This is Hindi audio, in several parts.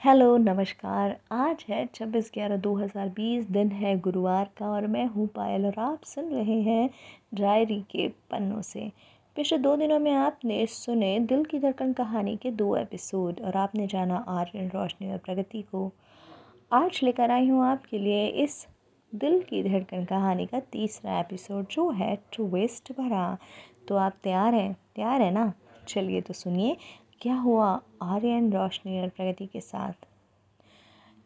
हेलो, नमस्कार। आज है छब्बीस ग्यारह दो हज़ार बीस, दिन है गुरुवार का और मैं हूँ पायल और आप सुन रहे हैं डायरी के पन्नों से। पिछले दो दिनों में आपने सुने दिल की धड़कन कहानी के दो एपिसोड और आपने जाना आर्यन, रोशनी और प्रगति को। आज लेकर आई हूँ आपके लिए इस दिल की धड़कन कहानी का तीसरा एपिसोड, जो है ट्विस्ट भरा। तो आप तैयार हैं? तैयार है ना? चलिए तो सुनिए। क्या हुआ आर्यन रोशनी और प्रगति के साथ?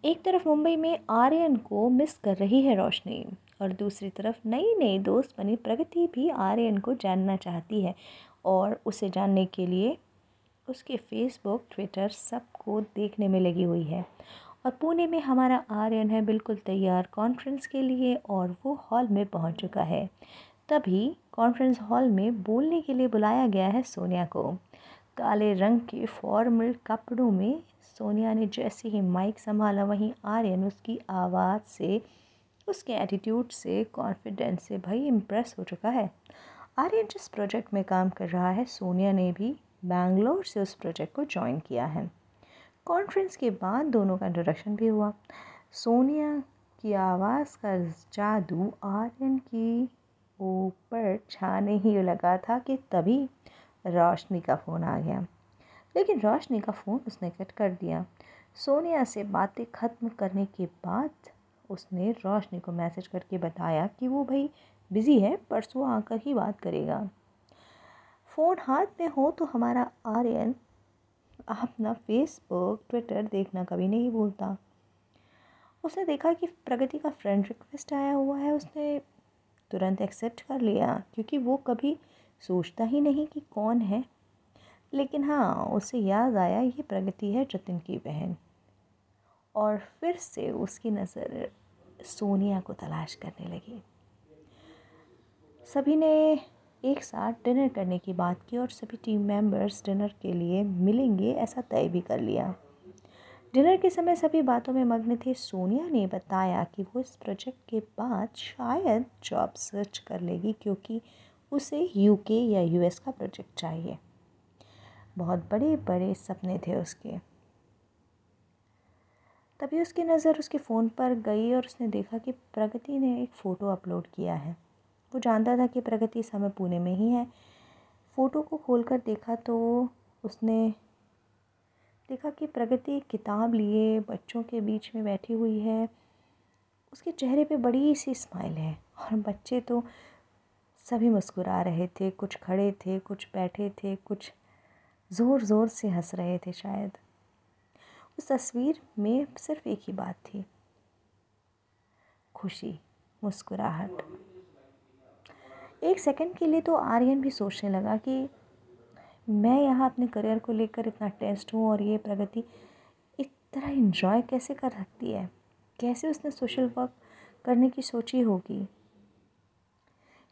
एक तरफ़ मुंबई में आर्यन को मिस कर रही है रोशनी और दूसरी तरफ़ नई नई दोस्त बनी प्रगति भी आर्यन को जानना चाहती है और उसे जानने के लिए उसके फेसबुक, ट्विटर सबको देखने में लगी हुई है। और पुणे में हमारा आर्यन है बिल्कुल तैयार कॉन्फ्रेंस के लिए और वो हॉल में पहुँच चुका है। तभी कॉन्फ्रेंस हॉल में बोलने के लिए बुलाया गया है सोनिया को। काले रंग के फॉर्मल कपड़ों में सोनिया ने जैसे ही माइक संभाला, वहीं आर्यन उसकी आवाज़ से, उसके एटीट्यूड से कॉन्फिडेंस से भाई इम्प्रेस हो चुका है। आर्यन जिस प्रोजेक्ट में काम कर रहा है, सोनिया ने भी बैंगलोर से उस प्रोजेक्ट को ज्वाइन किया है। कॉन्फ्रेंस के बाद दोनों का इंट्रोडक्शन भी हुआ। सोनिया की आवाज़ का जादू आर्यन की ऊपर छाने ही लगा था कि तभी रोशनी का फ़ोन आ गया। लेकिन रोशनी का फ़ोन उसने कट कर दिया। सोनिया से बातें ख़त्म करने के बाद उसने रोशनी को मैसेज करके बताया कि वो भाई बिज़ी है, परसों आकर ही बात करेगा। फ़ोन हाथ में हो तो हमारा आर्यन अपना फेसबुक, ट्विटर देखना कभी नहीं भूलता। उसने देखा कि प्रगति का फ्रेंड रिक्वेस्ट आया हुआ है, उसने तुरंत एक्सेप्ट कर लिया, क्योंकि वो कभी सोचता ही नहीं कि कौन है। लेकिन हाँ उसे याद आया ये प्रगति है जतिन की बहन। और फिर से उसकी नज़र सोनिया को तलाश करने लगी। सभी ने एक साथ डिनर करने की बात की और सभी टीम मेंबर्स डिनर के लिए मिलेंगे ऐसा तय भी कर लिया। डिनर के समय सभी बातों में मग्न थे। सोनिया ने बताया कि वो इस प्रोजेक्ट के बाद शायद जॉब सर्च कर लेगी क्योंकि उसे यूके या यूएस का प्रोजेक्ट चाहिए। बहुत बड़े बड़े सपने थे उसके। तभी उसकी नज़र उसके फ़ोन पर गई और उसने देखा कि प्रगति ने एक फ़ोटो अपलोड किया है। वो जानता था कि प्रगति इस समय पुणे में ही है। फ़ोटो को खोलकर देखा तो उसने देखा कि प्रगति किताब लिए, बच्चों के बीच में बैठी हुई है। उसके चेहरे पे बड़ी सी स्माइल है और बच्चे तो सभी मुस्कुरा रहे थे, कुछ खड़े थे, कुछ बैठे थे, कुछ ज़ोर ज़ोर से हंस रहे थे शायद। उस तस्वीर में सिर्फ़ एक ही बात थी। खुशी, मुस्कुराहट। एक सेकंड के लिए तो आर्यन भी सोचने लगा कि मैं यहाँ अपने करियर को लेकर इतना टेस्ट हूँ और ये प्रगति इस तरह इन्जॉय कैसे कर सकती है? कैसे उसने सोशल वर्क करने की सोची होगी?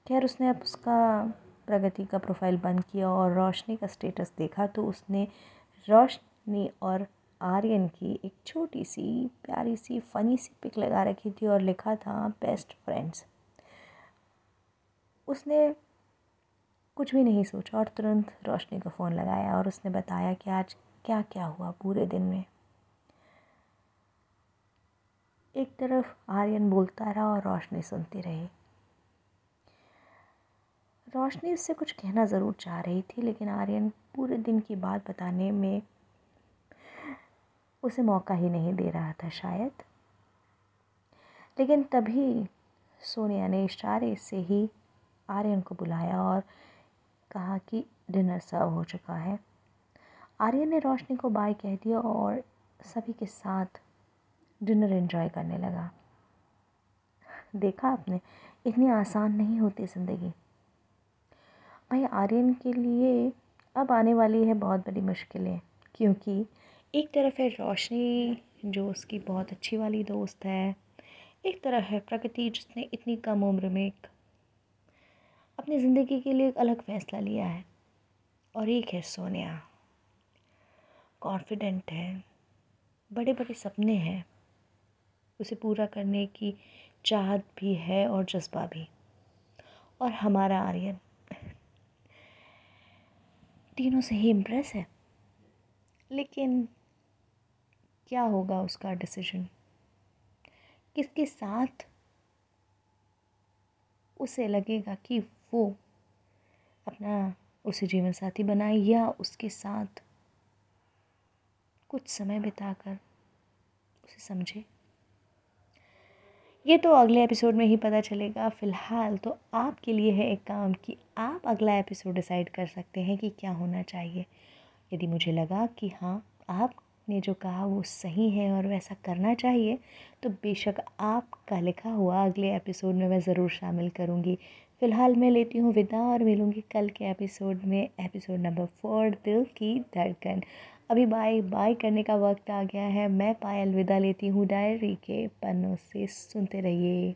खैर, उसने अब उसका प्रगति का प्रोफ़ाइल बंद किया और रोशनी का स्टेटस देखा तो उसने रोशनी और आर्यन की एक छोटी सी प्यारी सी फ़नी सी पिक लगा रखी थी और लिखा था बेस्ट फ्रेंड्स उसने कुछ भी नहीं सोचा और तुरंत रोशनी को फ़ोन लगाया और उसने बताया कि आज क्या क्या हुआ पूरे दिन में। एक तरफ़ आर्यन बोलता रहा और रोशनी सुनती रही। रोशनी उससे कुछ कहना ज़रूर चाह रही थी, लेकिन आर्यन पूरे दिन की बात बताने में उसे मौका ही नहीं दे रहा था शायद। लेकिन तभी सोनिया ने इशारे से ही आर्यन को बुलाया और कहा कि डिनर सर्व हो चुका है। आर्यन ने रोशनी को बाय कह दिया और सभी के साथ डिनर एंजॉय करने लगा। देखा आपने, इतनी आसान नहीं होती ज़िंदगी। भाई आर्यन के लिए अब आने वाली है बहुत बड़ी मुश्किलें, क्योंकि एक तरफ़ है रोशनी, जो उसकी बहुत अच्छी वाली दोस्त है। एक तरफ़ है प्रगति, जिसने इतनी कम उम्र में एक अपनी ज़िंदगी के लिए एक अलग फ़ैसला लिया है। और एक है सोनिया। कॉन्फिडेंट है। बड़े बड़े सपने हैं। उसे पूरा करने की चाहत भी है और जज्बा भी। और हमारा आर्यन तीनों से ही इम्प्रेस है। लेकिन क्या होगा उसका डिसीज़न किसके साथ उसे लगेगा कि वो अपना उसे जीवन साथी बनाए या उसके साथ कुछ समय बिताकर उसे समझे? ये तो अगले एपिसोड में ही पता चलेगा। फ़िलहाल तो आपके लिए है एक काम कि आप अगला एपिसोड डिसाइड कर सकते हैं कि क्या होना चाहिए। यदि मुझे लगा कि हाँ आपने जो कहा वो सही है और वैसा करना चाहिए तो बेशक आपका लिखा हुआ अगले एपिसोड में मैं ज़रूर शामिल करूँगी। फ़िलहाल मैं लेती हूँ विदा और मिलूँगी कल के एपिसोड में। एपिसोड नंबर फोर, दिल की धड़कन। अभी बाय बाय करने का वक्त आ गया है। मैं पायल विदा लेती हूँ डायरी के पन्नों से। सुनते रहिए।